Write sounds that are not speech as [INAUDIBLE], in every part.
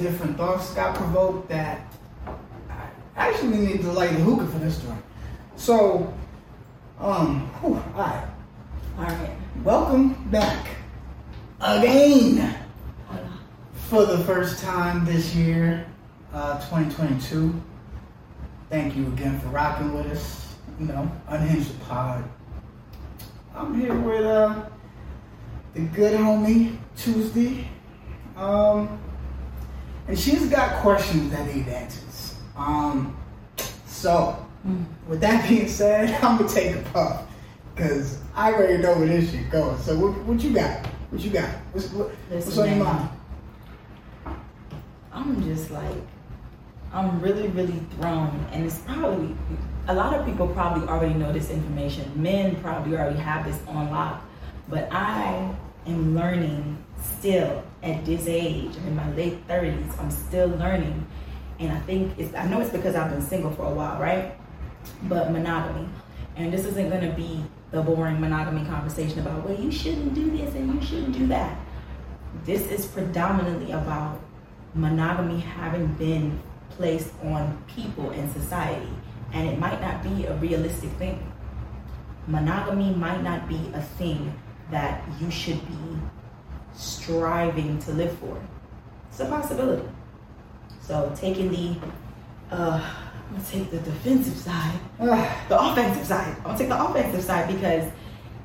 different thoughts got provoked that I actually need to light the hookah for this one. So, um, whew, all right. All right. Welcome back again for the first time this year, uh, 2022. Thank you again for rocking with us. You know, Unhinged Pod. I'm here with uh, the good homie Tuesdee. Um, and she's got questions that need answers. Um, so, with that being said, [LAUGHS] I'm gonna take a puff because I already know where this shit goes. So, what, what you got? What you got? What's, what, what's on your mind? I'm just like, I'm really, really thrown, and it's probably a lot of people probably already know this information. Men probably already have this on lock, but I am learning still at this age. I'm in my late 30s. I'm still learning, and I think it's. I know it's because I've been single for a while, right? But monogamy, and this isn't going to be the boring monogamy conversation about well, you shouldn't do this and you shouldn't do that. This is predominantly about monogamy having been placed on people in society, and it might not be a realistic thing. Monogamy might not be a thing that you should be striving to live for. It's a possibility. So, taking the, uh, I'm gonna take the defensive side, Ah, the offensive side. I'm gonna take the offensive side because,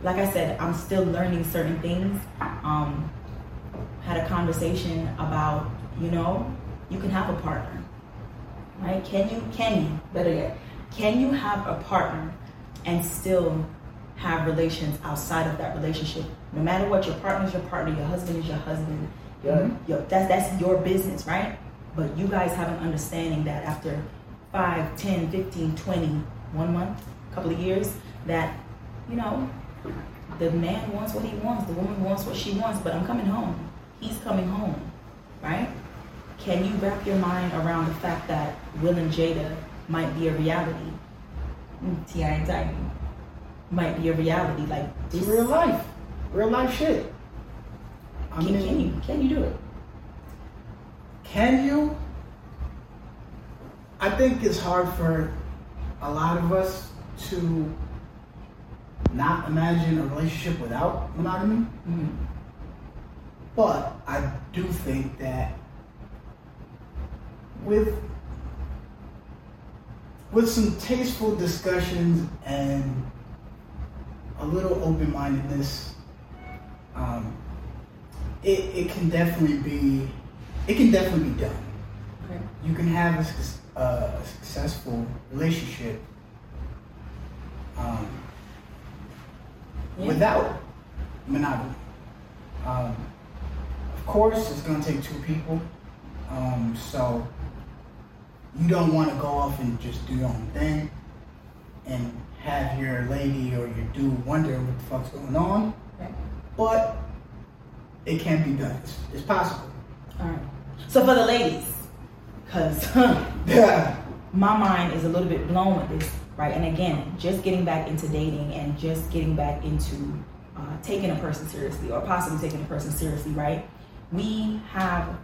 like I said, I'm still learning certain things. Um, had a conversation about, you know, you can have a partner, right? Can you? Can you? Better yet, can you have a partner and still have relations outside of that relationship? No matter what, your partner is your partner, your husband is your husband. Your, Mhm. your, that's that's your business, right? But you guys have an understanding that after 5, 10, 15, 20, one month, couple of years, that, you know, the man wants what he wants, the woman wants what she wants, but I'm coming home. He's coming home, right? Can you wrap your mind around the fact that Will and Jada might be a reality? Mm, T.I. and Tiny might be a reality. Like, it's real life, real life shit. I can, mean, can you? Can you do it? Can you? I think it's hard for a lot of us to not imagine a relationship without monogamy. Mm. But I do think that with with some tasteful discussions and a little open mindedness, um, it, it can definitely be it can definitely be done. Okay. You can have a, uh, a successful relationship um, Yeah. without monogamy. Um, of course, it's going to take two people. Um, so you don't want to go off and just do your own thing and have your lady or your dude wonder what the fuck's going on. But it can be done. It's, it's possible. All right. So for the ladies, because [LAUGHS] Yeah. my mind is a little bit blown with this, right? And again, just getting back into dating and just getting back into uh, taking a person seriously or possibly taking a person seriously, right? We have,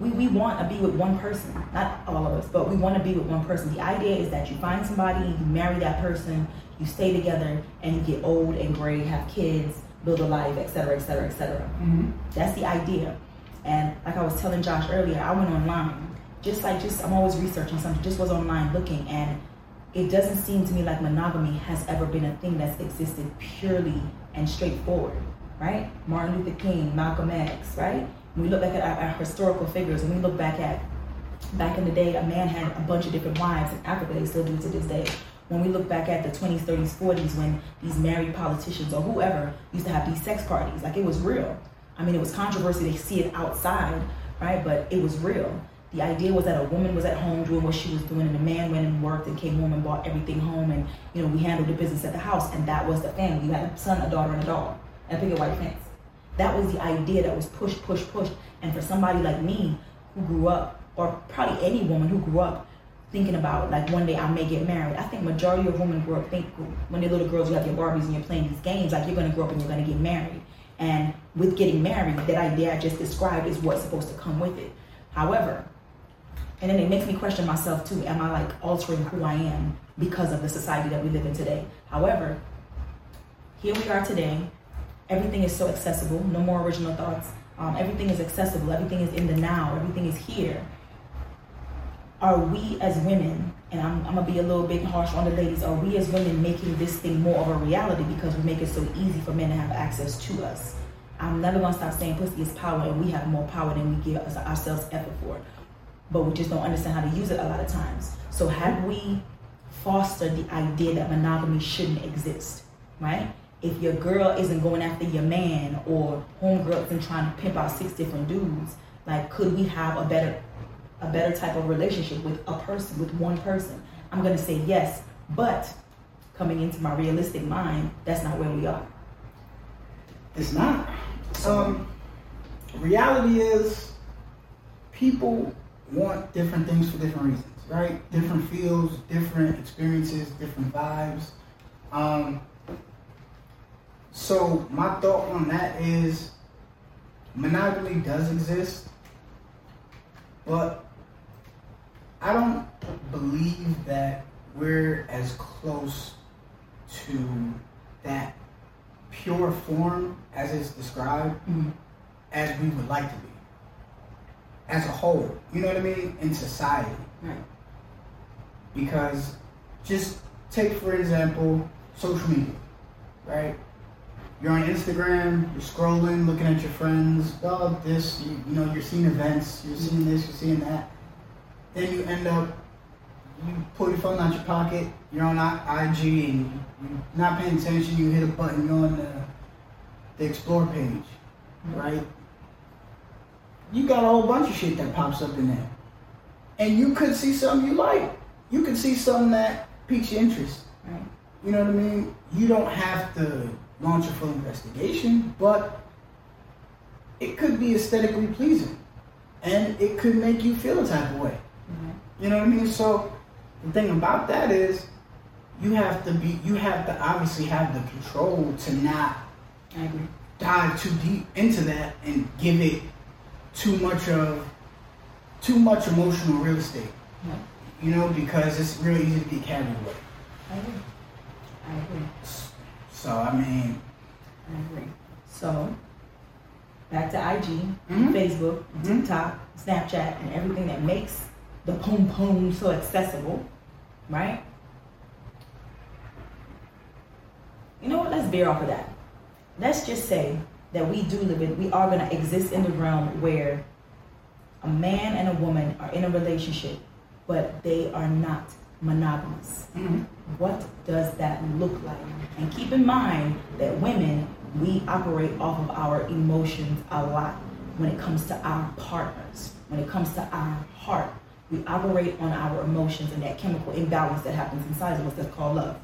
we, we want to be with one person, not all of us, but we want to be with one person. The idea is that you find somebody, you marry that person, you stay together, and you get old and gray, have kids, build a life, et cetera, et cetera, et cetera. Mm-hmm. That's the idea. And like I was telling Josh earlier, I went online. Just like just I'm always researching something, just was online looking and it doesn't seem to me like monogamy has ever been a thing that's existed purely and straightforward, right? Martin Luther King, Malcolm X, right? When we look back at our, our historical figures, and we look back at back in the day, a man had a bunch of different wives in Africa. They still do to this day. When we look back at the 20s, 30s, 40s, when these married politicians or whoever used to have these sex parties, like it was real. I mean, it was controversy. They see it outside, right? But it was real. The idea was that a woman was at home doing what she was doing, and the man went and worked and came home and bought everything home, and you know we handled the business at the house, and that was the family. You had a son, a daughter, and a dog, and a picket white fence. That was the idea that was pushed, pushed, pushed. And for somebody like me who grew up, or probably any woman who grew up thinking about like one day I may get married. I think majority of women grow up think when they're little girls, you have your Barbies and you're playing these games, like you're gonna grow up and you're gonna get married. And with getting married, that idea I just described is what's supposed to come with it. However, and then it makes me question myself too. Am I like altering who I am because of the society that we live in today? However, here we are today. Everything is so accessible. No more original thoughts. Um, everything is accessible. Everything is in the now. Everything is here. Are we as women, and I'm, I'm gonna be a little bit harsh on the ladies, are we as women making this thing more of a reality because we make it so easy for men to have access to us? I'm never gonna stop saying pussy is power, and we have more power than we give ourselves effort for but we just don't understand how to use it a lot of times. So have we fostered the idea that monogamy shouldn't exist, right? If your girl isn't going after your man or homegirl isn't trying to pimp out six different dudes, like could we have a better a better type of relationship with a person, with one person? I'm gonna say yes, but coming into my realistic mind, that's not where we are. It's not. Um, reality is people want different things for different reasons, right? Different feels, different experiences, different vibes. Um, so my thought on that is monogamy does exist, but I don't believe that we're as close to that pure form as it's described mm-hmm. as we would like to be as a whole. You know what I mean? In society. Right. Because just take for example social media, right? You're on Instagram, you're scrolling, looking at your friends, oh this, you, you know, you're seeing events, you're seeing this, you're seeing that. Then you end up, you pull your phone out your pocket, you're on IG and you're not paying attention, you hit a button, you're on the, the explore page, right? you got a whole bunch of shit that pops up in there. And you could see something you like. You could see something that piques your interest. Right. You know what I mean? You don't have to launch a full investigation, but it could be aesthetically pleasing. And it could make you feel a type of way. You know what I mean? So the thing about that is you have to be you have to obviously have the control to not dive too deep into that and give it too much of too much emotional real estate. Yeah. You know, because it's real easy to get carried away. I agree. I agree. So I mean I agree. So back to IG, mm-hmm. Facebook, mm-hmm. TikTok, Snapchat, and everything that makes the pom pom so accessible, right? You know what? Let's veer off of that. Let's just say that we do live in, we are going to exist in the realm where a man and a woman are in a relationship, but they are not monogamous. Mm-hmm. What does that look like? And keep in mind that women, we operate off of our emotions a lot when it comes to our partners, when it comes to our heart. We operate on our emotions and that chemical imbalance that happens inside of us that's called love.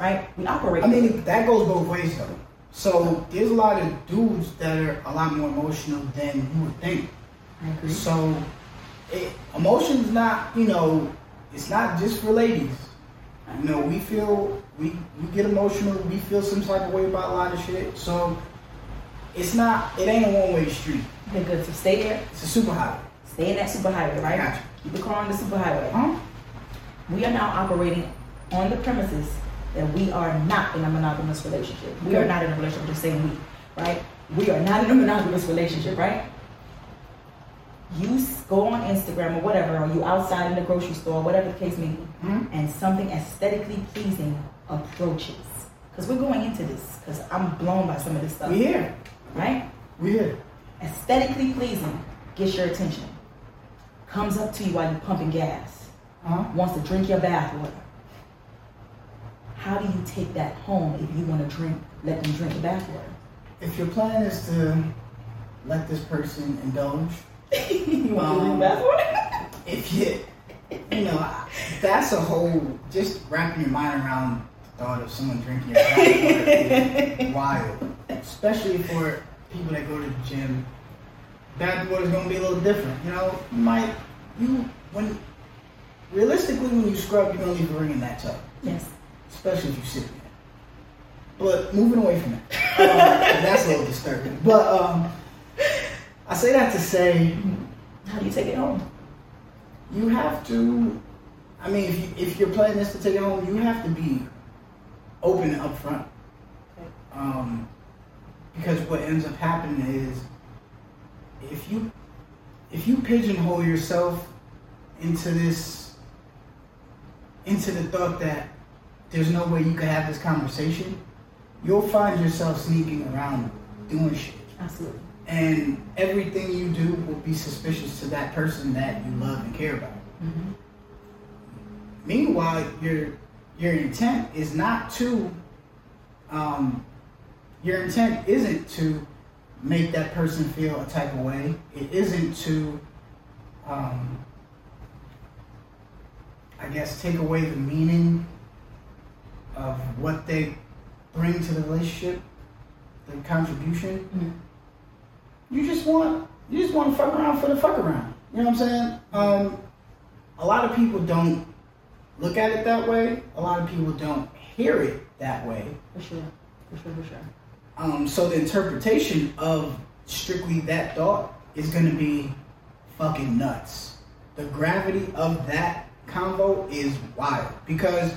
Right? We operate. I mean, that goes both ways though. So there's a lot of dudes that are a lot more emotional than you would think. I agree. So it, emotion's not, you know, it's not just for ladies. You know, we feel we we get emotional, we feel some type of way about a lot of shit. So it's not it ain't a one way street. Okay, good. So stay there. It's a super highway. Stay in that superhighway, right? Gotcha. Keep the car on the superhighway. Huh? We are now operating on the premises that we are not in a monogamous relationship. Okay. We are not in a relationship, just saying we, right? We are not in a monogamous relationship, right? You go on Instagram or whatever, or you outside in the grocery store, whatever the case may be, mm-hmm. and something aesthetically pleasing approaches. Because we're going into this, because I'm blown by some of this stuff. We're here. Right? We're here. Aesthetically pleasing gets your attention. Comes up to you while you're pumping gas. Uh-huh. Wants to drink your bath water how do you take that home if you want to drink, let them drink the bathwater? If your plan is to let this person indulge, [LAUGHS] you want um, to drink bathwater? [LAUGHS] if you, you know, that's a whole, just wrapping your mind around the thought of someone drinking your bathwater is [LAUGHS] wild. Especially for people that go to the gym, bath water is gonna be a little different. You know, you might you when realistically when you scrub, you're gonna leave a ring in that tub. Yes. Especially if you sit there. But moving away from that, [LAUGHS] um, that's a little disturbing. But um, I say that to say, How do you take it home? you have to. I mean, if, you, if you're planning this to take it home, you have to be open and upfront. Okay. Um, because what ends up happening is, if you if you pigeonhole yourself into this into the thought that there's no way you can have this conversation, you'll find yourself sneaking around doing shit. Absolutely. And everything you do will be suspicious to that person that you love and care about. Mm-hmm. Meanwhile, your your intent is not to um, your intent isn't to make that person feel a type of way. It isn't to um, I guess take away the meaning of what they bring to the relationship, the contribution. Mm-hmm. You just want you just want to fuck around for the fuck around. You know what I'm saying? Um, a lot of people don't look at it that way. A lot of people don't hear it that way. For sure. For sure. For sure. Um, so the interpretation of strictly that thought is going to be fucking nuts. The gravity of that combo is wild because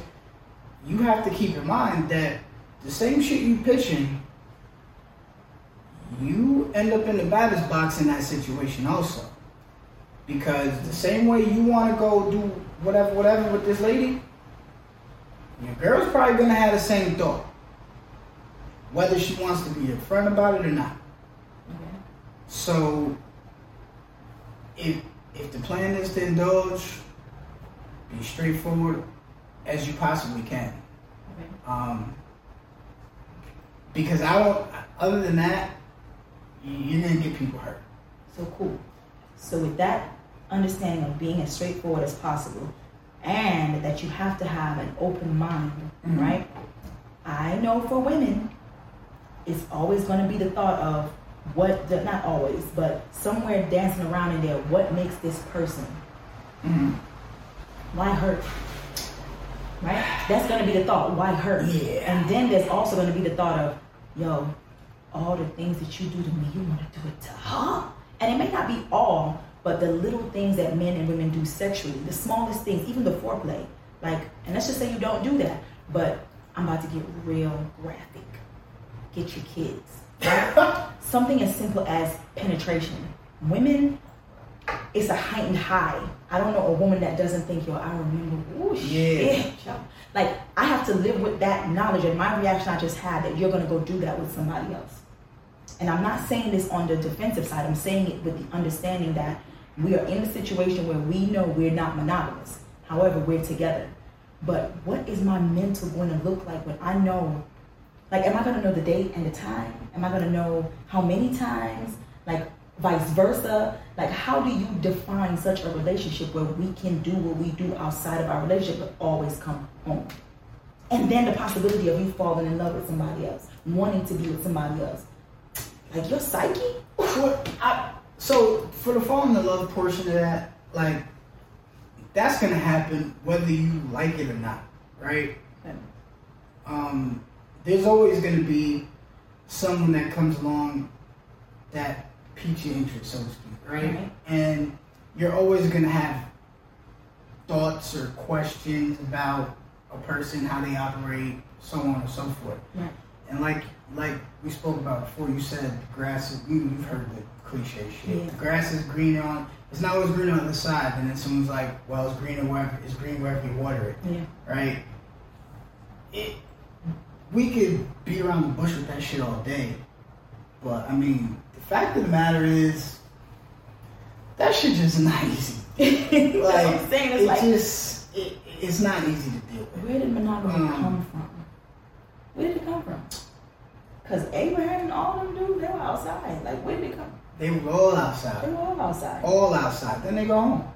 you have to keep in mind that the same shit you pitching, you end up in the batter's box in that situation also. Because the same way you want to go do whatever, whatever with this lady, your girl's probably gonna have the same thought whether she wants to be upfront about it or not. Okay. So, if if the plan is to indulge, be straightforward as you possibly can. Okay. Um, because I don't. Other than that, you- you're gonna get people hurt. So cool. So with that understanding of being as straightforward as possible, and that you have to have an open mind, Mhm. right? I know for women, it's always going to be the thought of what, not always, but somewhere dancing around in there, what makes this person? Mm-hmm. Why hurt? Right? That's going to be the thought. Why hurt? Yeah. And then there's also going to be the thought of, yo, all the things that you do to me, you want to do it to her. And it may not be all, but the little things that men and women do sexually, the smallest things, even the foreplay. Like, and let's just say you don't do that, but I'm about to get real graphic. Get your kids. Right? [LAUGHS] Something as simple as penetration. Women, it's a heightened high. I don't know a woman that doesn't think, yo, I remember, oh Yeah. shit, yo. Like, I have to live with that knowledge and my reaction I just had that you're gonna go do that with somebody else. And I'm not saying this on the defensive side, I'm saying it with the understanding that we are in a situation where we know we're not monogamous. However, we're together. But what is my mental going to look like when I know, like, am I going to know the date and the time? Am I going to know how many times? Like, vice versa? Like, how do you define such a relationship where we can do what we do outside of our relationship but always come home? And then the possibility of you falling in love with somebody else, wanting to be with somebody else. Like, your psyche? What I, so for the falling in love portion of that, like that's gonna happen whether you like it or not, right? Um, there's always gonna be someone that comes along that piques your interest, so to speak, right? Right. And you're always gonna have thoughts or questions about a person, how they operate, so on and so forth. Right. And like like we spoke about before, you said grass is you, you've heard the cliche shit. Yeah. The grass is greener on it's not always green on the side, and then someone's like, Well it's greener wherever it's green wherever you water it, Yeah. right? It we could be around the bush with that shit all day. But I mean, the fact of the matter is that shit just not [LAUGHS] easy. [LAUGHS] Like I'm saying. It's it like, just it, it's not easy to deal with. where did monogamy Um, come from? Where did it come from? Because Abraham and all them dudes, they were outside. Like, where did it come They were all outside. They were all outside. All outside. Then they go home.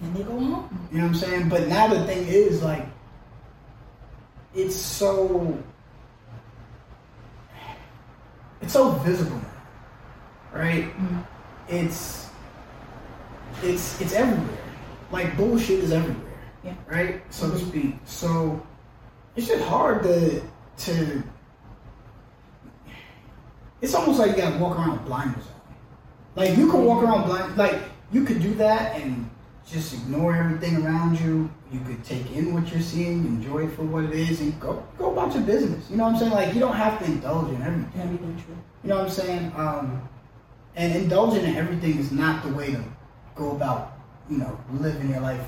And they go home. You know what I'm saying? But now the thing is, like, it's so, it's so visible right? Mm-hmm. It's it's it's everywhere. Like bullshit is everywhere. Yeah. Right? So to Mhm. speak. So it's just hard to to it's almost like you gotta walk around with blinders on. Like you could walk around blind like you could do that and just ignore everything around you. You could take in what you're seeing, enjoy it for what it is, and go go about your business. You know what I'm saying? Like you don't have to indulge in everything. Everything true. You know what I'm saying? Um, and indulging in everything is not the way to go about, you know, living your life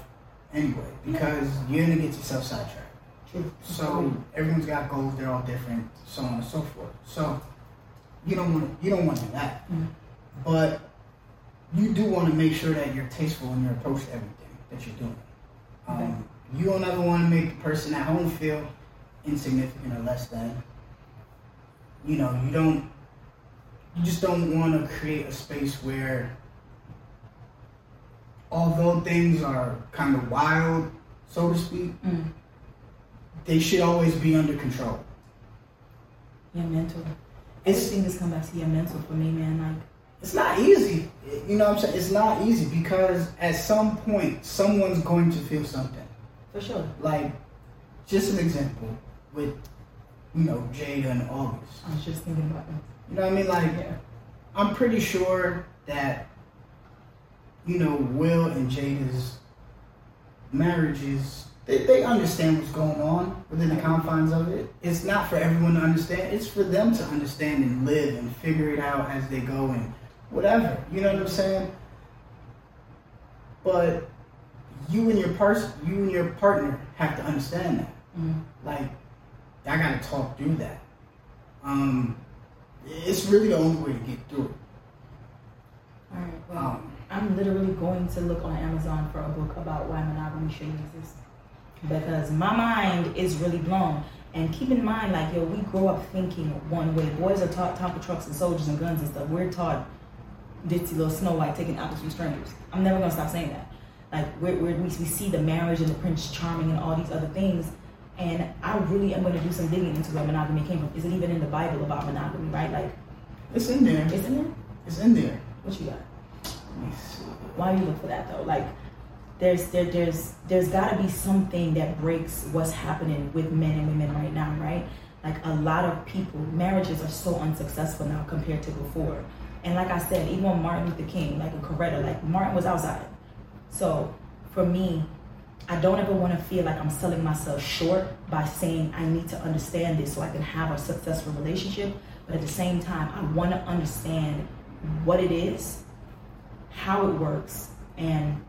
anyway, because you're gonna get yourself sidetracked. True. So everyone's got goals; they're all different, so on and so forth. So you don't want you don't want to do that, Mhm. but you do want to make sure that you're tasteful in your approach to everything that you're doing. Um, You don't ever want to make the person at home feel insignificant or less than. You know, you don't. You just don't want to create a space where, although things are kind of wild, so to speak, Mm. they should always be under control. Your mental. It's Everything just come back to your mental for me, man. Like it's not easy. You know what I'm saying? It's not easy because at some point someone's going to feel something. for sure. Like, just an example with, you know, Jada and August. I was just thinking about that. You know what I mean? Like, Yeah. I'm pretty sure that, you know, Will and Jada's marriages, they, they understand what's going on within the confines of it. It's not for everyone to understand. It's for them to understand and live and figure it out as they go and whatever. You know what I'm saying? But you and your person, you and your partner have to understand that. Mm. Like, I gotta talk through that. Um, it's really the only way to get through it. All right. Well, Um, I'm literally going to look on Amazon for a book about why monogamy shouldn't exist because my mind is really blown. And keep in mind, like yo, we grow up thinking one way. Boys are taught Tonka trucks and soldiers and guns and stuff. We're taught ditzy little Snow White taking apples from strangers. I'm never gonna stop saying that. Like we're, we're, we we see the marriage and the Prince Charming and all these other things. And I really am going to do some digging into where monogamy came from. Is it even in the Bible about monogamy, right? Like, it's in there. is it in there? It's in there. What you got? Let me see. why do you look for that though like there's there, there's there's got to be something that breaks what's happening with men and women right now right like a lot of people marriages are so unsuccessful now compared to before and like i said even martin luther king like a coretta like martin was outside so for me i don't ever want to feel like i'm selling myself short by saying i need to understand this so i can have a successful relationship but at the same time i want to understand what it is how it works and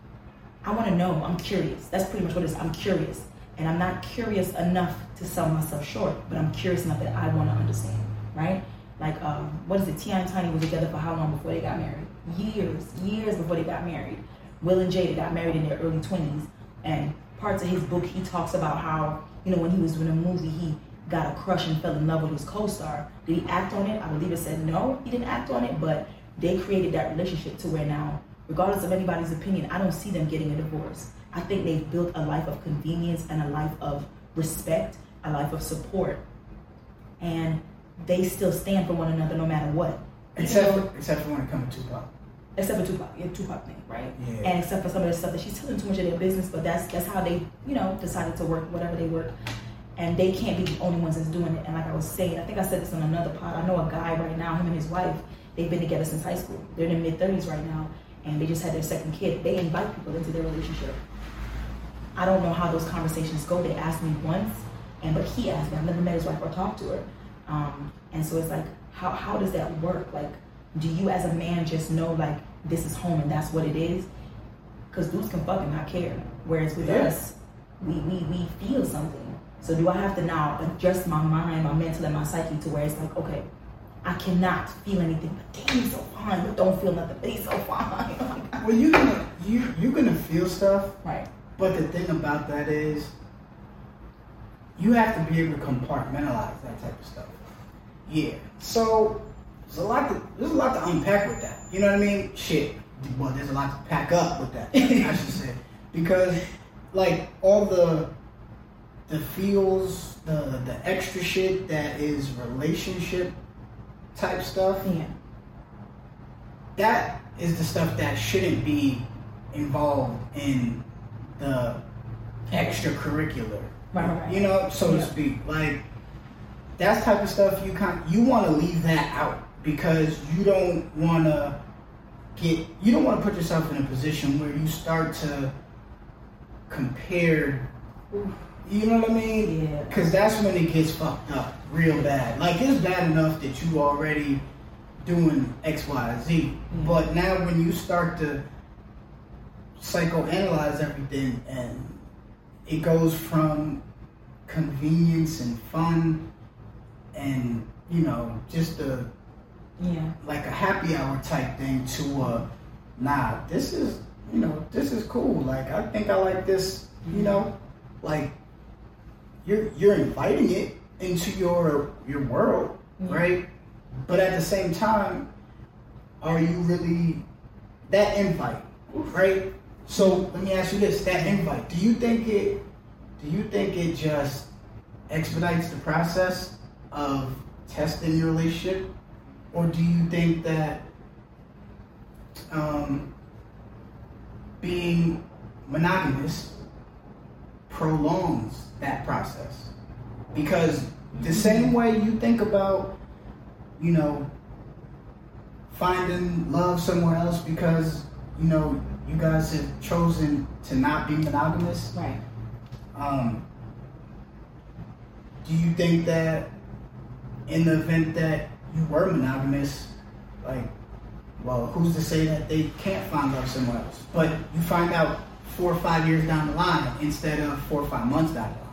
I want to know. I'm curious. That's pretty much what it is. I'm curious. And I'm not curious enough to sell myself short, but I'm curious enough that I want to understand, right? Like, um, what is it? T.I. and Tiny were together for how long before they got married? Years, years before they got married. Will and Jada got married in their early 20s. And parts of his book, he talks about how, you know, when he was doing a movie, he got a crush and fell in love with his co-star. Did he act on it? I believe it said no, he didn't act on it, but they created that relationship to where now regardless of anybody's opinion, I don't see them getting a divorce. I think they've built a life of convenience and a life of respect, a life of support, and they still stand for one another no matter what. Except for, except for when it comes to Tupac. except for Tupac, yeah, Tupac thing, right? Yeah. And except for some of the stuff that she's telling too much of their business, but that's that's how they, you know, decided to work whatever they work. And they can't be the only ones that's doing it. And like I was saying, I think I said this on another pod. I know a guy right now, him and his wife, they've been together since high school. They're in their mid thirties right now, and they just had their second kid. They invite people into their relationship. I don't know how those conversations go. They asked me once, and but he asked me. I've never met his wife or talked to her. Um, and so it's like, how how does that work? Like, do you as a man just know like this is home and that's what it is? Because dudes can fucking not care. Whereas with Yeah. us, we, we we feel something. So do I have to now adjust my mind, my mental, and my psyche to where it's like, okay, I cannot feel anything, but damn, he's so fine, but don't feel nothing, but he's so [LAUGHS] fine. [LAUGHS] Well, you gonna you you're gonna feel stuff, right. but the thing about that is, you have to be able to compartmentalize that type of stuff. Yeah. So there's a lot to there's a lot to unpack with that. You know what I mean? Shit. Well, there's a lot to pack up with that. I should say [LAUGHS] because like all the the feels, the the extra shit that is relationship type stuff. Yeah. that is the stuff that shouldn't be involved in the extracurricular. Right, right, right. You know, so Yeah. to speak. Like that type of stuff you kind you want to leave that out because you don't want to get you don't want to put yourself in a position where you start to compare you know what I mean? Yeah. Because that's when it gets fucked up real bad. Like, it's bad enough that you already doing X, Y, Z. Yeah. But now when you start to psychoanalyze everything and it goes from convenience and fun and, you know, just a, Yeah. like a happy hour type thing to, uh, nah, this is, you know, this is cool. Like, I think I like this, you know, like, you're you're inviting it into your your world, Mhm. right? But at the same time, are you really that invite, right? So let me ask you this: that invite, do you think it? Do you think it just expedites the process of testing your relationship, or do you think that um, being monogamous prolongs that process? Because the same way you think about you know finding love somewhere else because you know you guys have chosen to not be monogamous Right. um, do you think that in the event that you were monogamous like well who's to say that they can't find love somewhere else but you find out four or five years down the line instead of four or five months down the line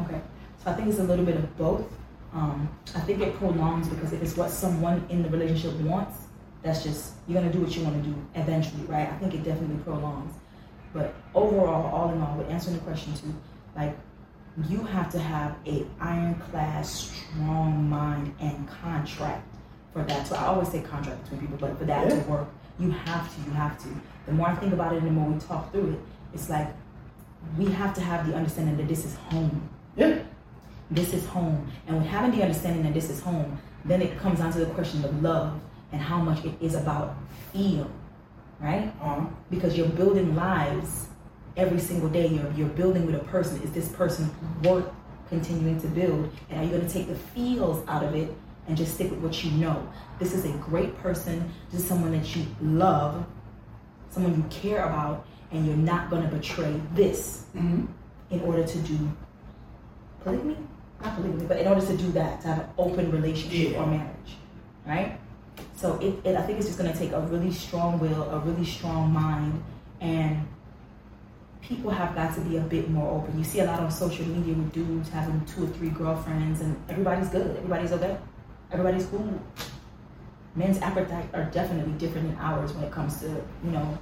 Okay. So I think it's a little bit of both. Um, I think it prolongs because if it's what someone in the relationship wants, that's just you're gonna do what you want to do eventually, right? I think it definitely prolongs. But overall, all in all, with answering the question too, like you have to have a ironclad, strong mind and contract for that. So I always say contract between people, but for that to work, you have to. You have to. The more I think about it, and the more we talk through it, it's like we have to have the understanding that this is home yeah this is home. And with having the understanding that this is home, then it comes down to the question of love and how much it is about feel, right? uh-huh. Because you're building lives every single day. You're, you're building with a person. Is this person worth continuing to build? And are you going to take the feels out of it and just stick with what you know? This is a great person. This is someone that you love, someone you care about, and you're not going to betray this hmm in order to do polygamy, not polygamy, but in order to do that, to have an open relationship Yeah. or marriage, right? So it, it, I think it's just going to take a really strong will, a really strong mind, and people have got to be a bit more open. You see a lot on social media with dudes having two or three girlfriends, and everybody's good, everybody's okay, everybody's cool. Men's appetite are definitely different than ours when it comes to you know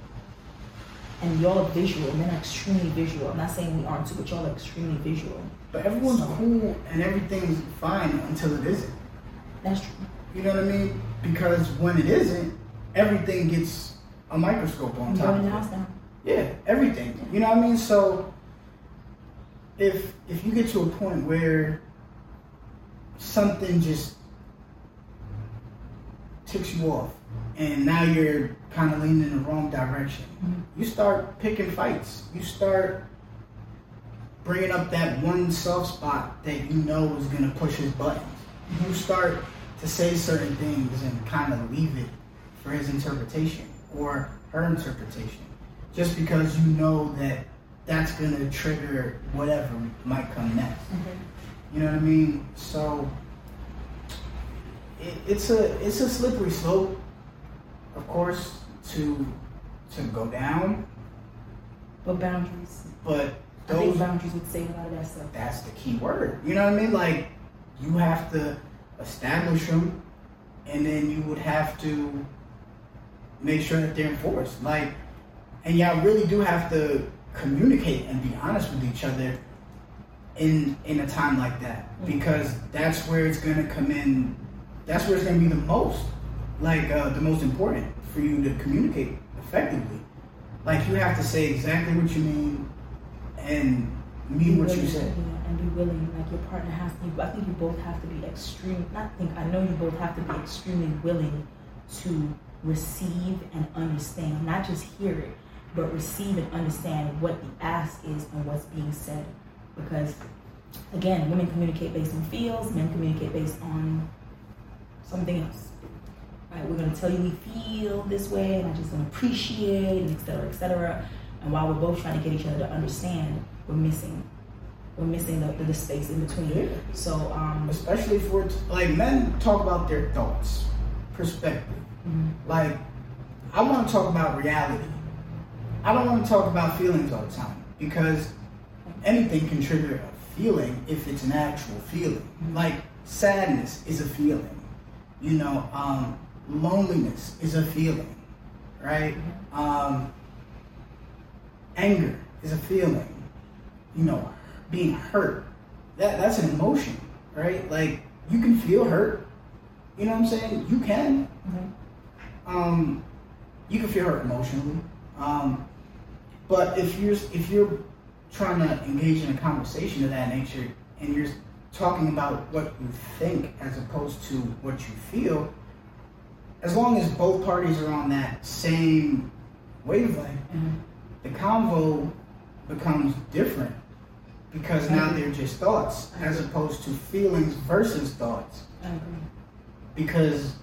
and y'all are visual. Men are extremely visual. I'm not saying we aren't too, but y'all are extremely visual. but everyone's So- cool and everything's fine until it isn't That's true. you know what i mean because when it isn't everything gets a microscope on top of the it house down. Yeah, everything. You know what I mean? So if if you get to a point where something just ticks you off and now you're kind of leaning in the wrong direction, Mhm. you start picking fights. You start bringing up that one soft spot that you know is going to push his buttons. You start to say certain things and kind of leave it for his interpretation or her interpretation just because you know that that's going to trigger whatever might come next. Mm-hmm. You know what I mean? So it, it's a it's a slippery slope, of course, to to go down, But boundaries. but I think those boundaries would save a lot of that stuff. that's the key word. You know what I mean? Like you have to establish them, and then you would have to make sure that they're enforced. Like, and y'all really do have to communicate and be honest with each other in in a time like that because that's where it's gonna come in. That's where it's gonna be the most, like uh, the most important for you to communicate effectively. Like you have to say exactly what you mean and mean what you willing, say. and be willing. Like your partner has to. I think you both have to be extreme. Not think. I know you both have to be extremely willing to receive and understand, not just hear it, but receive and understand what the ask is and what's being said. Because again, women communicate based on feels, men communicate based on something else. Right? We're gonna tell you we feel this way, and I just don't appreciate, and et cetera, et cetera. And while we're both trying to get each other to understand, we're missing we're missing the, the space in between. Yeah. So, um, especially for like men talk about their thoughts, perspective. Mm-hmm. Like, I want to talk about reality. I don't want to talk about feelings all the time because anything can trigger a feeling if it's an actual feeling. Mm-hmm. Like sadness is a feeling. You know, um, loneliness is a feeling, right? Mm-hmm. Um, anger is a feeling. You know, being hurt. That that's an emotion, right? Like you can feel hurt. You know what I'm saying? You can. Mm-hmm. Um, you can feel hurt emotionally. Um, but if you're if you're trying to engage in a conversation of that nature and you're talking about what you think as opposed to what you feel, as long as both parties are on that same wavelength, mm-hmm. the convo becomes different because now they're just thoughts as opposed to feelings versus thoughts. Because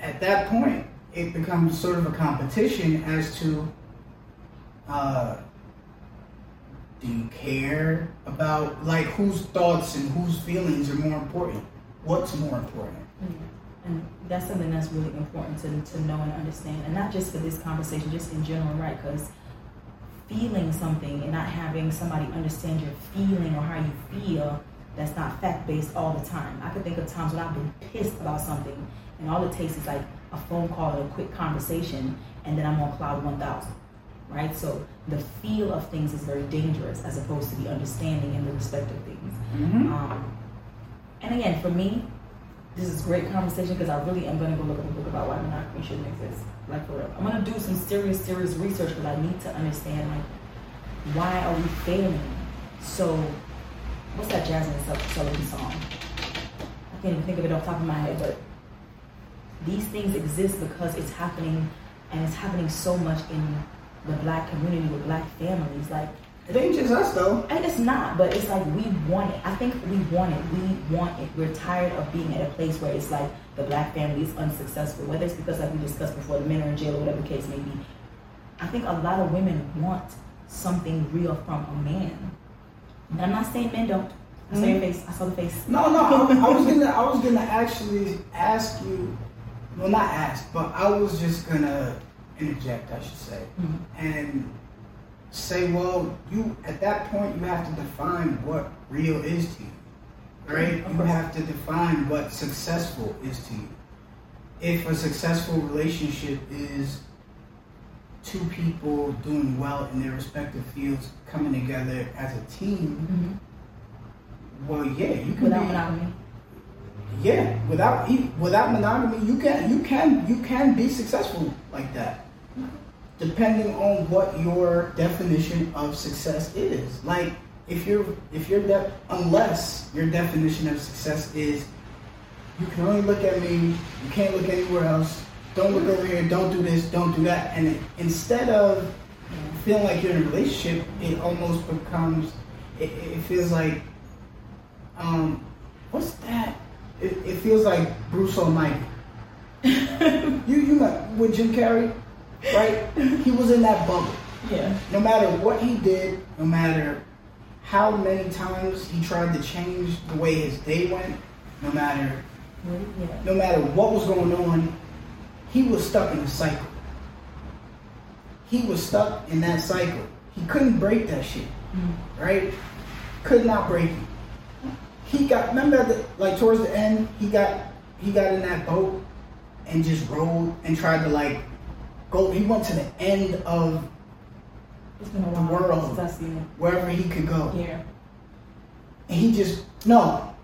at that point, it becomes sort of a competition as to uh, do you care about like whose thoughts and whose feelings are more important? What's more important? Mm-hmm. And that's something that's really important to, to know and understand, and not just for this conversation, just in general, right? Because feeling something and not having somebody understand your feeling or how you feel, that's not fact based all the time. I can think of times when I've been pissed about something and all it takes is like a phone call or a quick conversation and then I'm on cloud 1000. Right? So the feel of things is very dangerous as opposed to the understanding and the respect of things. Mm-hmm. Um, and again, for me, this is great conversation because I really am going to go look at a book about why monogamy shouldn't exist. Like for real. I'm going to do some serious, serious research because I need to understand like why are we failing? So, what's that Jazmine Sullivan song? I can't even think of it off the top of my head, but these things exist because it's happening and it's happening so much in the black community with black families. Like it ain't just us though. And it's not, but it's like we want it. I think we want it. We want it. We're tired of being at a place where it's like the black family is unsuccessful, whether it's because like we discussed before, the men are in jail or whatever the case may be. I think a lot of women want something real from a man. And I'm not saying men don't. I saw mm-hmm. your face. I saw the face. No, no. I, I was gonna. I was gonna actually ask you. Well, not ask, but I was just gonna interject. I should say, mm-hmm. and say, well, you at that point you have to define what real is to you, right? You have to define what successful is to you. If a successful relationship is two people doing well in their respective fields, coming together as a team, mm-hmm. well, yeah, you can without be, monogamy. Yeah, without without monogamy, you can you can you can be successful like that depending on what your definition of success is. Like if you're if you're de- unless your definition of success is you can only look at me, you can't look anywhere else. Don't look over here. Don't do this. Don't do that. And it, instead of feeling like you're in a relationship, it almost becomes. It, it feels like, um, what's that? It, it feels like Bruce Almighty. [LAUGHS] you you met with Jim Carrey right? he was in that bubble. Yeah. No matter what he did, no matter how many times he tried to change the way his day went, no matter yeah. no matter what was going on, he was stuck in a cycle. He was stuck in that cycle. He couldn't break that shit. Mm-hmm. Right? Could not break it. He got remember the, like towards the end, he got he got in that boat and just rolled and tried to like go. He went to the end of the world, wherever he could go. Yeah. And he just no.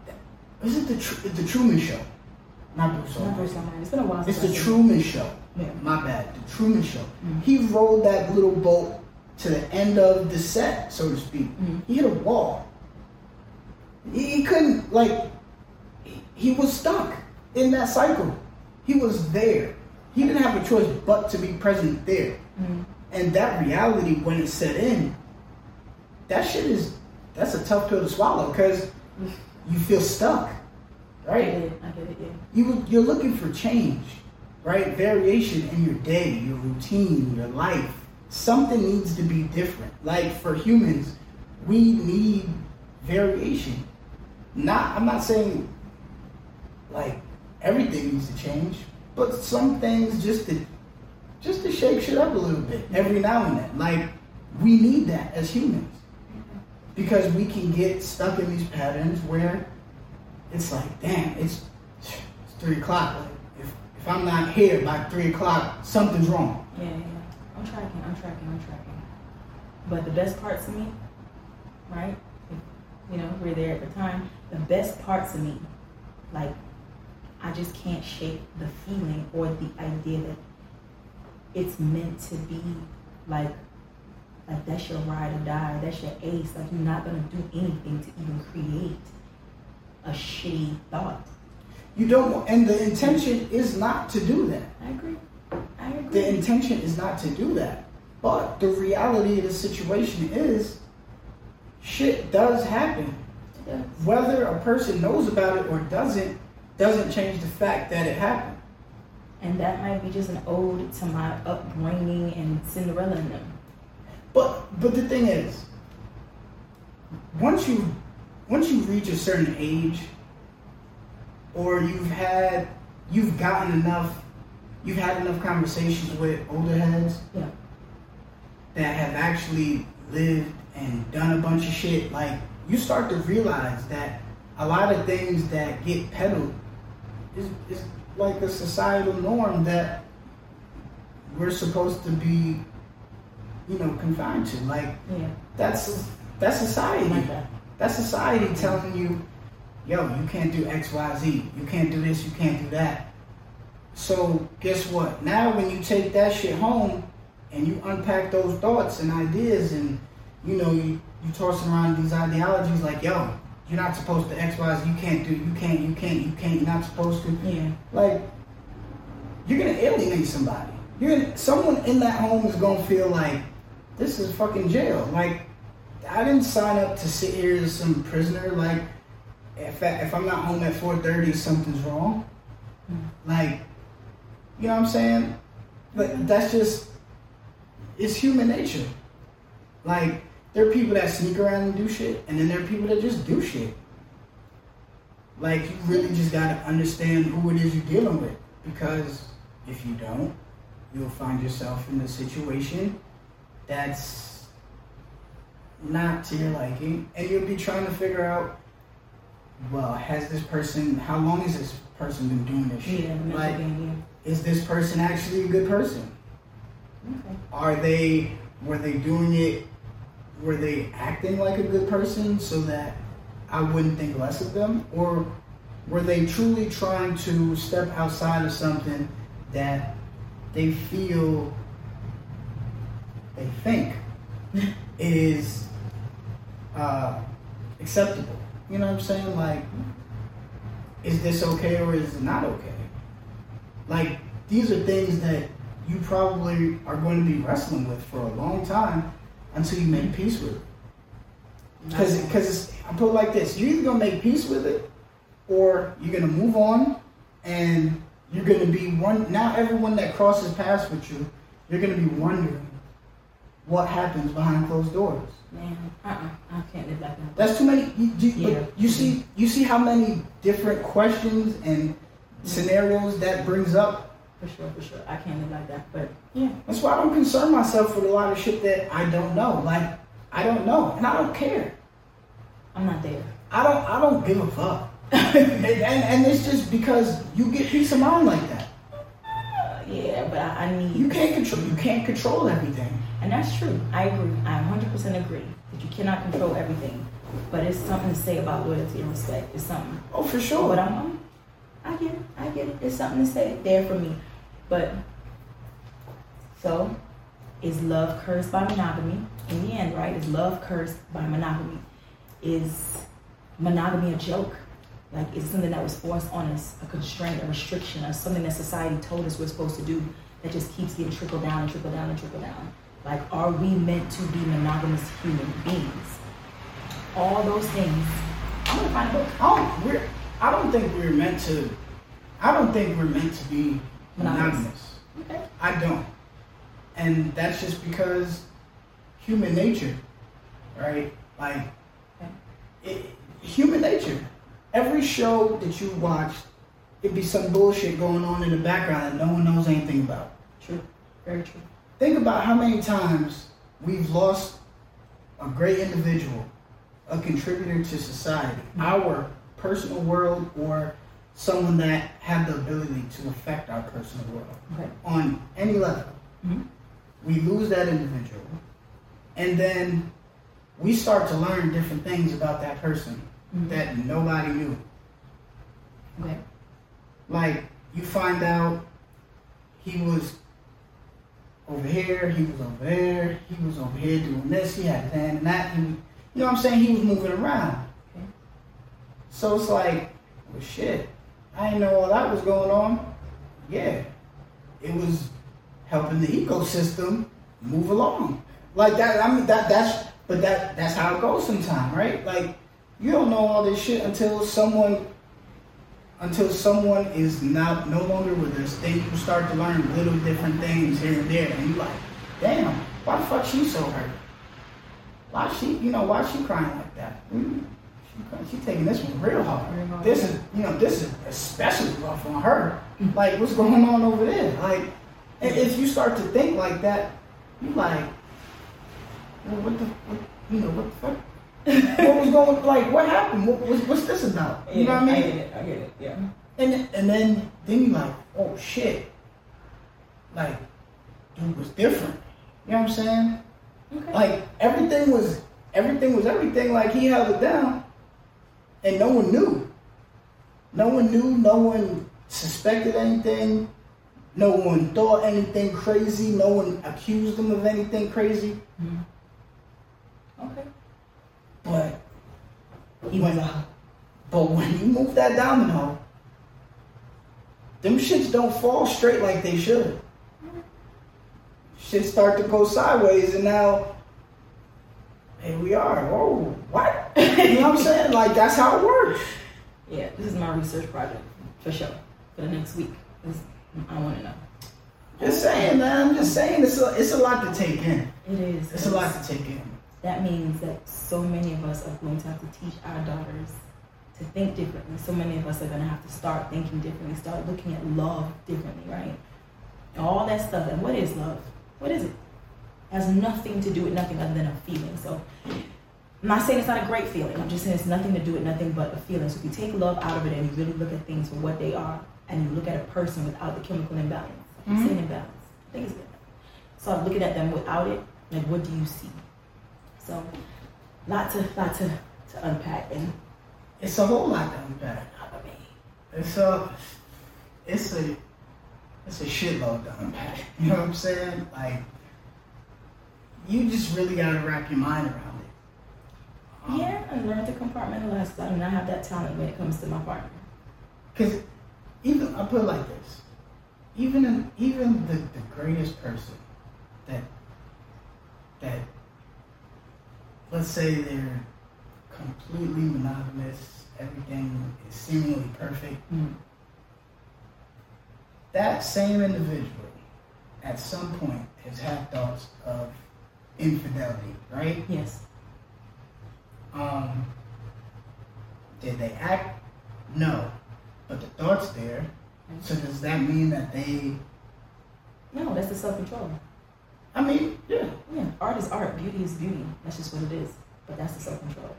Is it the the Truman Show? Not Bruce Not Bruce It's been a while. It's the Truman Show. Yeah. My bad. The Truman Show. Mm-hmm. He rode that little boat to the end of the set, so to speak. Mm-hmm. He hit a wall. He, he couldn't like. He, he was stuck in that cycle. He was there he didn't have a choice but to be present there. Mm. And that reality, when it set in, that shit is that's a tough pill to swallow because you feel stuck, I right? get it. I get it. Yeah. You you're looking for change, right? Variation in your day, your routine, your life. Something needs to be different. Like for humans, we need variation. Not I'm not saying like everything needs to change, but some things just to just to shake shit up a little bit every now and then. Like we need that as humans because we can get stuck in these patterns where it's like, damn, it's it's three o'clock. Like, if if I'm not here by three o'clock, something's wrong. Yeah, yeah. I'm tracking, I'm tracking, I'm tracking. But the best parts of me, right? You know, we're there at the time. The best parts of me, like, I just can't shake the feeling or the idea that it's meant to be like, like that's your ride or die. That's your ace. Like you're not gonna do anything to even create a shitty thought. You don't, want- and the intention is not to do that. I agree. I agree. The intention is not to do that. But the reality of the situation is, shit does happen. Yeah. Whether a person knows about it or doesn't, doesn't change the fact that it happened. And that might be just an ode to my upbringing and Cinderella in them. But but the thing is, once you once you reach a certain age, or you've had you've gotten enough, you've had enough conversations with older heads Yeah. that have actually lived and done a bunch of shit. Like you start to realize that a lot of things that get peddled is is like a societal norm that we're supposed to be, you know, confined to. Like Yeah. that's that's society. Like that. That's society telling you, yo, you can't do X, Y, Z. You can't do this. You can't do that. So guess what? Now when you take that shit home and you unpack those thoughts and ideas and you know you you toss around these ideologies like, yo, you're not supposed to X, Y, Z. You can't do. You can't. You can't. You can't. You're not supposed to. Yeah. Like you're gonna alienate somebody. You're gonna, someone in that home is gonna feel like this is fucking jail. Like I didn't sign up to sit here as some prisoner. Like if I, if I'm not home at 4:30, something's wrong. Like you know what I'm saying? But that's just it's human nature. Like there are people that sneak around and do shit, and then there are people that just do shit. Like you really just gotta understand who it is you're dealing with, because if you don't, you'll find yourself in a situation that's not to your liking, and you'll be trying to figure out, well, has this person? How long has this person been doing this shit? Yeah. Like, is this person actually a good person? Okay. Are they were they doing it were they acting like a good person so that I wouldn't think less of them? Or were they truly trying to step outside of something that they feel they think [LAUGHS] is uh, acceptable? You know what I'm saying? Like, is this okay or is it not okay? Like, these are things that you probably are going to be wrestling with for a long time until you make peace with it. Because because I put it like this: you're either gonna make peace with it, or you're gonna move on, and you're gonna be one. Now everyone that crosses paths with you, you're gonna be wondering what happens behind closed doors. Man, uh-uh. I can't live like that. That's too many. You, you, Yeah. you see, you see how many different questions and scenarios that brings up. For sure, for sure. I can't live like that. But yeah. That's why I don't concern myself with a lot of shit that I don't know. Like I don't know, and I don't care. I'm not there. I don't. I don't give a fuck. [LAUGHS] and, and, and it's just because you get peace of mind like that. Uh, yeah, but I, I need. You can't control. You can't control everything. And that's true. I agree. I 100% agree that you cannot control everything. But it's something to say about loyalty and respect. It's something. Oh, for sure. But I'm, I'm I get it. I get it. It's something to say there for me. But so, is love cursed by monogamy? In the end, right? Is love cursed by monogamy? Is monogamy a joke? Like, is something that was forced on us, a constraint, a restriction, or something that society told us we're supposed to do that just keeps getting trickled down and trickled down and trickled down? Like, are we meant to be monogamous human beings? All those things. I'm gonna find a book. I don't, we're, I don't think we're meant to. I don't think we're meant to be Monogamous. monogamous. Okay. I don't, and that's just because human nature, right? Like, it, human nature. Every show that you watch, it'd be some bullshit going on in the background that no one knows anything about. True. Very true. Think about how many times we've lost a great individual, a contributor to society, our personal world, or someone that had the ability to affect our personal world Okay. on any level. Mhm. We lose that individual, and then we start to learn different things about that person Mhm. that nobody knew. Okay. Like you find out he was over here, he was over there, he was over here doing this, he had his hand in that, he, you know what I'm saying? He was moving around. Okay. So it's like, well shit, I didn't know all that was going on. Yeah. It was helping the ecosystem move along. Like that I mean that that's but that that's how it goes sometimes, right? Like you don't know all this shit until someone until someone is not no longer with us, then you start to learn little different things here and there, and you like, damn, why the fuck she so hurt? Why she, you know, why she crying like that? Mm, she, crying- she taking this one real hard. This is, you know, this is especially rough on her. Like, what's going on over there? Like, and if you start to think like that, you like, well, what the, what, you know, what the fuck? what was going like? What happened? What, what's, what's this about? You know what I mean? I get it. I get it. Yeah. And and then then you like, oh shit. Like, dude was different. You know what I'm saying? Okay. Like everything was everything was everything. Like he held it down, and no one knew. No one knew. No one suspected anything. No one thought anything crazy. No one accused him of anything crazy. Mhm. Okay. But He went a But when you move that domino, them shits don't fall straight like they should. Shit start to go sideways, and now here we are. Oh, what? You know what I'm saying? Like that's how it works. Yeah, this is my research project for sure for the next week. This- I want to know. Just saying, man. I'm just saying. It's a, it's a lot to take in. It is. It's a lot to take in. That means that so many of us are going to have to teach our daughters to think differently. So many of us are going to have to start thinking differently, start looking at love differently, right? All that stuff. And what is love? What is it? has nothing to do with nothing other than a feeling. So I'm not saying it's not a great feeling. I'm just saying it's nothing to do with nothing but a feeling. So if you take love out of it and you really look at things for what they are, and you look at a person without the chemical imbalance, I'm Mhm. saying imbalance. I think it's good. So I'm looking at them without it. Like, what do you see? So, lot to lot to, to unpack and It's a whole lot to unpack. It's a, it's a, it's a shitload to unpack. You know what I'm saying? Like, you just really gotta wrap your mind around it. Yeah, I learned to compartmentalize. I do not have that talent when it comes to my partner. Because even I put it like this, even in, even the, the greatest person that that let's say they're completely monogamous, everything is seemingly perfect. Mm. That same individual at some point has had thoughts of infidelity, right? Yes. Um, did they act? No, but the thoughts there. So does that mean that they? No, that's the self control. I mean, yeah, Yeah, art is art, beauty is beauty. That's just what it is. But that's the self control.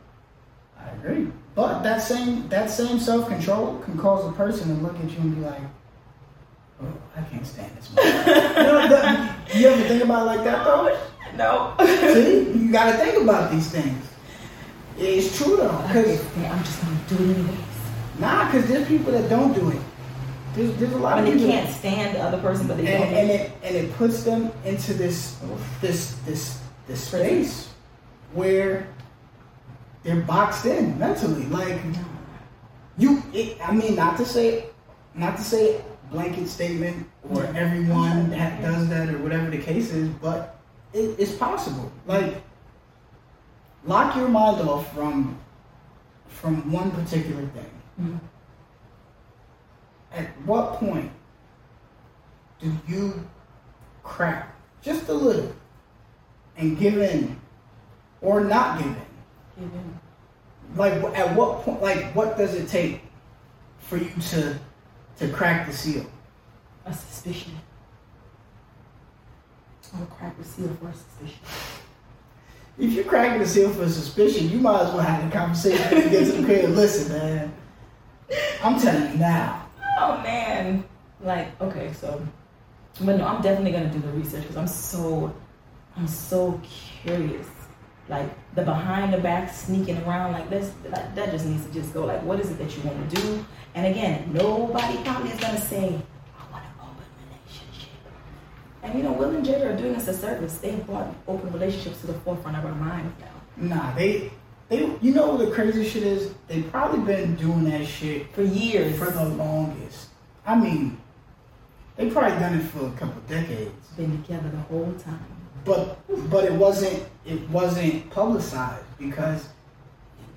I agree. But that same that same self control can cause a person to look at you and be like, "Oh, I can't stand this." [LAUGHS] You, know, that- you ever think about it like that though? No. See, you got to think about these things. It's true though, because I'm just gonna do it anyways. nah, because there's people that don't do it. There's, there's a lot I of mean, they people. can't stand the other person, but they and, don't. and it and it puts them into this this this this space where they're boxed in mentally. Like No. you. It, I mean, not to say, not to say blanket statement or everyone that does that or whatever the case is, but it, it's possible. Like, lock your mind off from from one particular thing. Mhm. At what point do you crack just a little and give in or not give in? Give in. Like at what point like what does it take for you to to crack the seal? A suspicion. I'll crack the seal for a suspicion. If you're cracking the seal for suspicion, you might as well have a conversation you get to the crib. Listen, man, I'm telling you now. Oh man. Like, okay, so but no, I'm definitely gonna do the research because I'm so I'm so curious. Like the behind the back sneaking around like this, like, that just needs to just go. Like, what is it that you want to do? And again, nobody probably is gonna say, I want an open relationship. And you know, Will and Jada are doing us a service. They've brought open relationships to the forefront of our minds now. Nah, they they you know what the crazy shit is? They probably been doing that shit For years. for the longest. I mean, they probably done it for a couple decades. been together the whole time. but but it wasn't it wasn't publicized because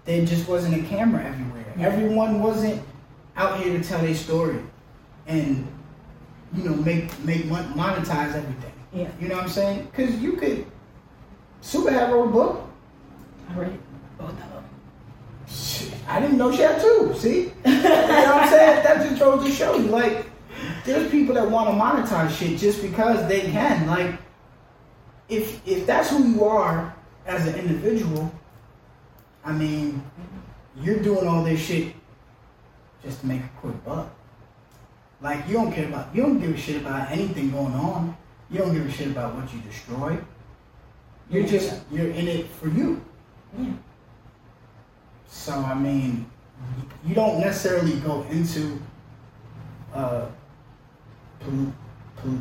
there just wasn't a camera everywhere. Yeah. Everyone wasn't out here to tell their story and you know make make monetize everything. Yeah. You know what I'm saying? Because you could Super had wrote a book. I read both of them. I didn't know she had two. See, you know what I'm saying? That just goes to show you, like, there's people that want to monetize shit just because they can. Like, if if that's who you are as an individual, I mean, you're doing all this shit just to make a quick buck. Like, you don't care about, you don't give a shit about anything going on. You don't give a shit about what you destroy. You're Yeah. just you're in it for you. Yeah. So I mean, you don't necessarily go into uh, poly, poly,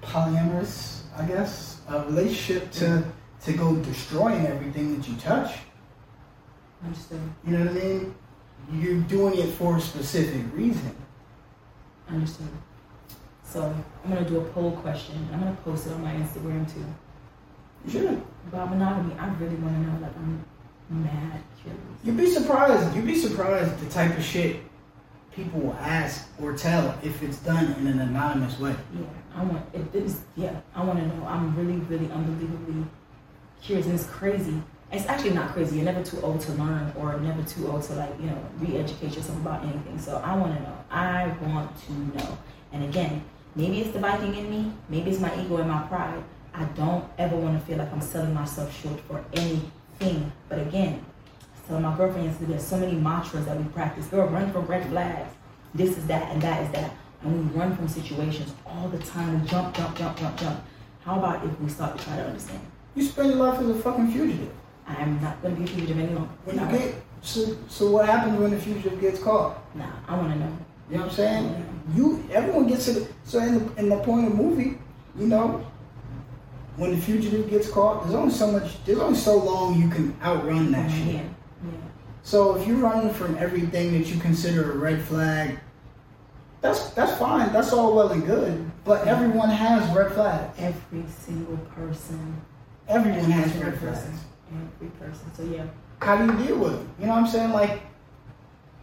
polyamorous, I guess, a relationship to to go destroying everything that you touch. Understood. You know what I mean? You're doing it for a specific reason. Understood. So I'm gonna do a poll question. I'm gonna post it on my Instagram too. You should. About monogamy, I really wanna know. Like I'm mad curious. You'd be surprised. You'd be surprised the type of shit people will ask or tell if it's done in an anonymous way. Yeah, I want if this. Yeah, I want to know. I'm really, really, unbelievably curious, and it's crazy. It's actually not crazy. You're never too old to learn, or never too old to like you know re-educate yourself about anything. So I want to know. I want to know. And again, maybe it's the Viking in me. Maybe it's my ego and my pride. I don't ever want to feel like I'm selling myself short for anything. But again, telling my girlfriend yesterday, there's so many mantras that we practice. Girl, run from red flags. This is that, and that is that. And we run from situations all the time. We jump, jump, jump, jump, jump. How about if we start to try to understand? You spend your life as a fucking fugitive. I am not going to be a fugitive any longer. When you get so, so what happens when the fugitive gets caught? Nah, I want to know. You know what I'm saying? You everyone gets to the, so in the in the point of the movie, you know, when the fugitive gets caught, there's only so much there's only so long you can outrun that shit. Yeah, yeah. So if you're running from everything that you consider a red flag, that's that's fine. That's all well and good. But everyone has red flags. Every single person. Everyone has red person. flags. Every person. So yeah. How do you deal with it? You know what I'm saying? Like,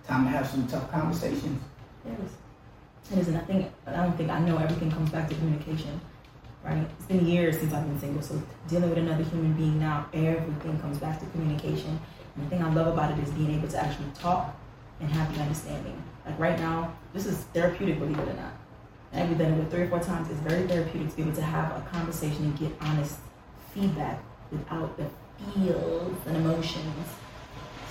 time to have some tough conversations. It is. It is, and I think I don't think I know everything comes back to communication, right? It's been years since I've been single, so dealing with another human being now, everything comes back to communication. And the thing I love about it is being able to actually talk and have the understanding. Like right now, this is therapeutic, believe it or not. And we've done it with three or four times. It's very therapeutic to be able to have a conversation and get honest feedback without the feels and emotions.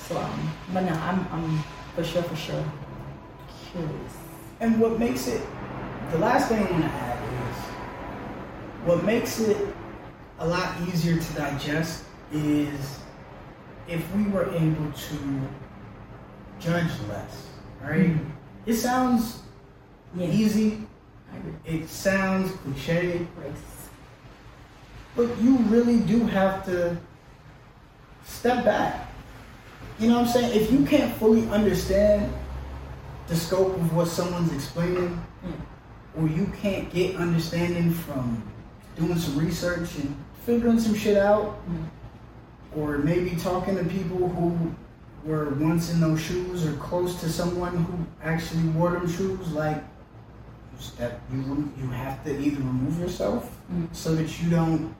So, um, but no, I'm, I'm for sure, for sure curious. And what makes it, the last thing I want to add is, what makes it a lot easier to digest is if we were able to judge less, right? Mhm. It sounds Yeah, easy, it sounds cliche, Grace. but you really do have to step back. You know what I'm saying? If you can't fully understand the scope of what someone's explaining, Mm. or you can't get understanding from doing some research and figuring some shit out, Mm. or maybe talking to people who were once in those shoes or close to someone who actually wore them shoes, like that you you have to either remove yourself Mm. so that you don't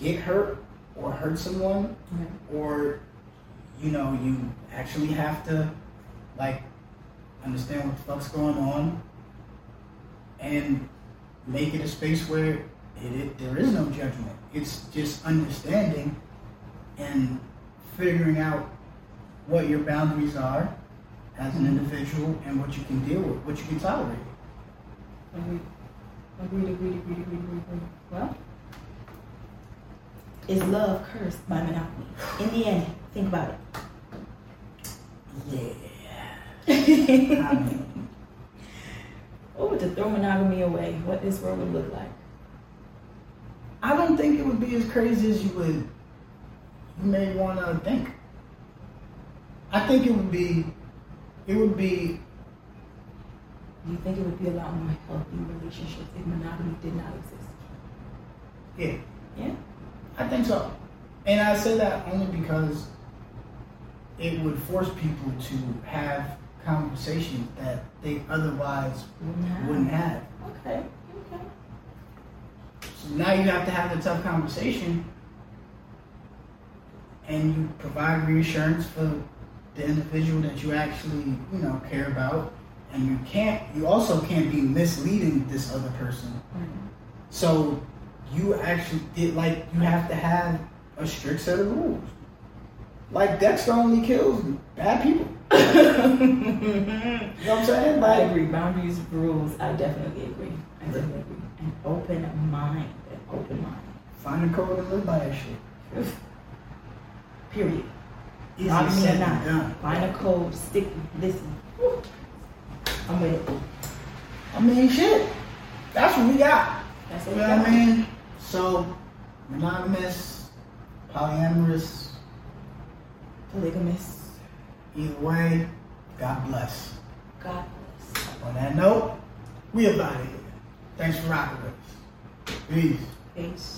get hurt or hurt someone, or you know you actually have to like understand what the fuck's going on and make it a space where it, it, there is no judgment. It's just understanding and figuring out what your boundaries are as an mm-hmm. individual and what you can deal with, what you can tolerate. Agreed, agreed, agreed, agreed, agreed, agreed. Well, is love cursed by monogamy? In the end, think about Yeah. it. I mean, oh, to throw monogamy away, what this world would look like. I don't think it would be as crazy as you would you may want to think. I think it would be it would be Do you think it would be a lot more healthy relationships if monogamy did not exist? yeah, Yeah. I think so. And I say that only because it would force people to have conversations that they otherwise Wouldn't have. wouldn't have. Okay. Okay. So now you have to have the tough conversation and you provide reassurance for the individual that you actually, you know, care about. And you can't you also can't be misleading this other person. Right. So you actually did like you have to have a strict set of rules. Like Dexter only kills bad people. [LAUGHS] You know what I'm saying? I Like agree. Boundaries, rules. I definitely agree. I definitely agree. An open mind. An open mind. find a code and live by that shit. [LAUGHS] Period. Easy or said not. done. Find a code. Stick. Listen. Woo. I'm with it. I mean shit. That's what we got. That's You what know we what I got. mean? So, monogamous, polyamorous, Polygamous. either way, God bless. God bless. On that note, we about here. Thanks for rocking with us. Peace. Peace.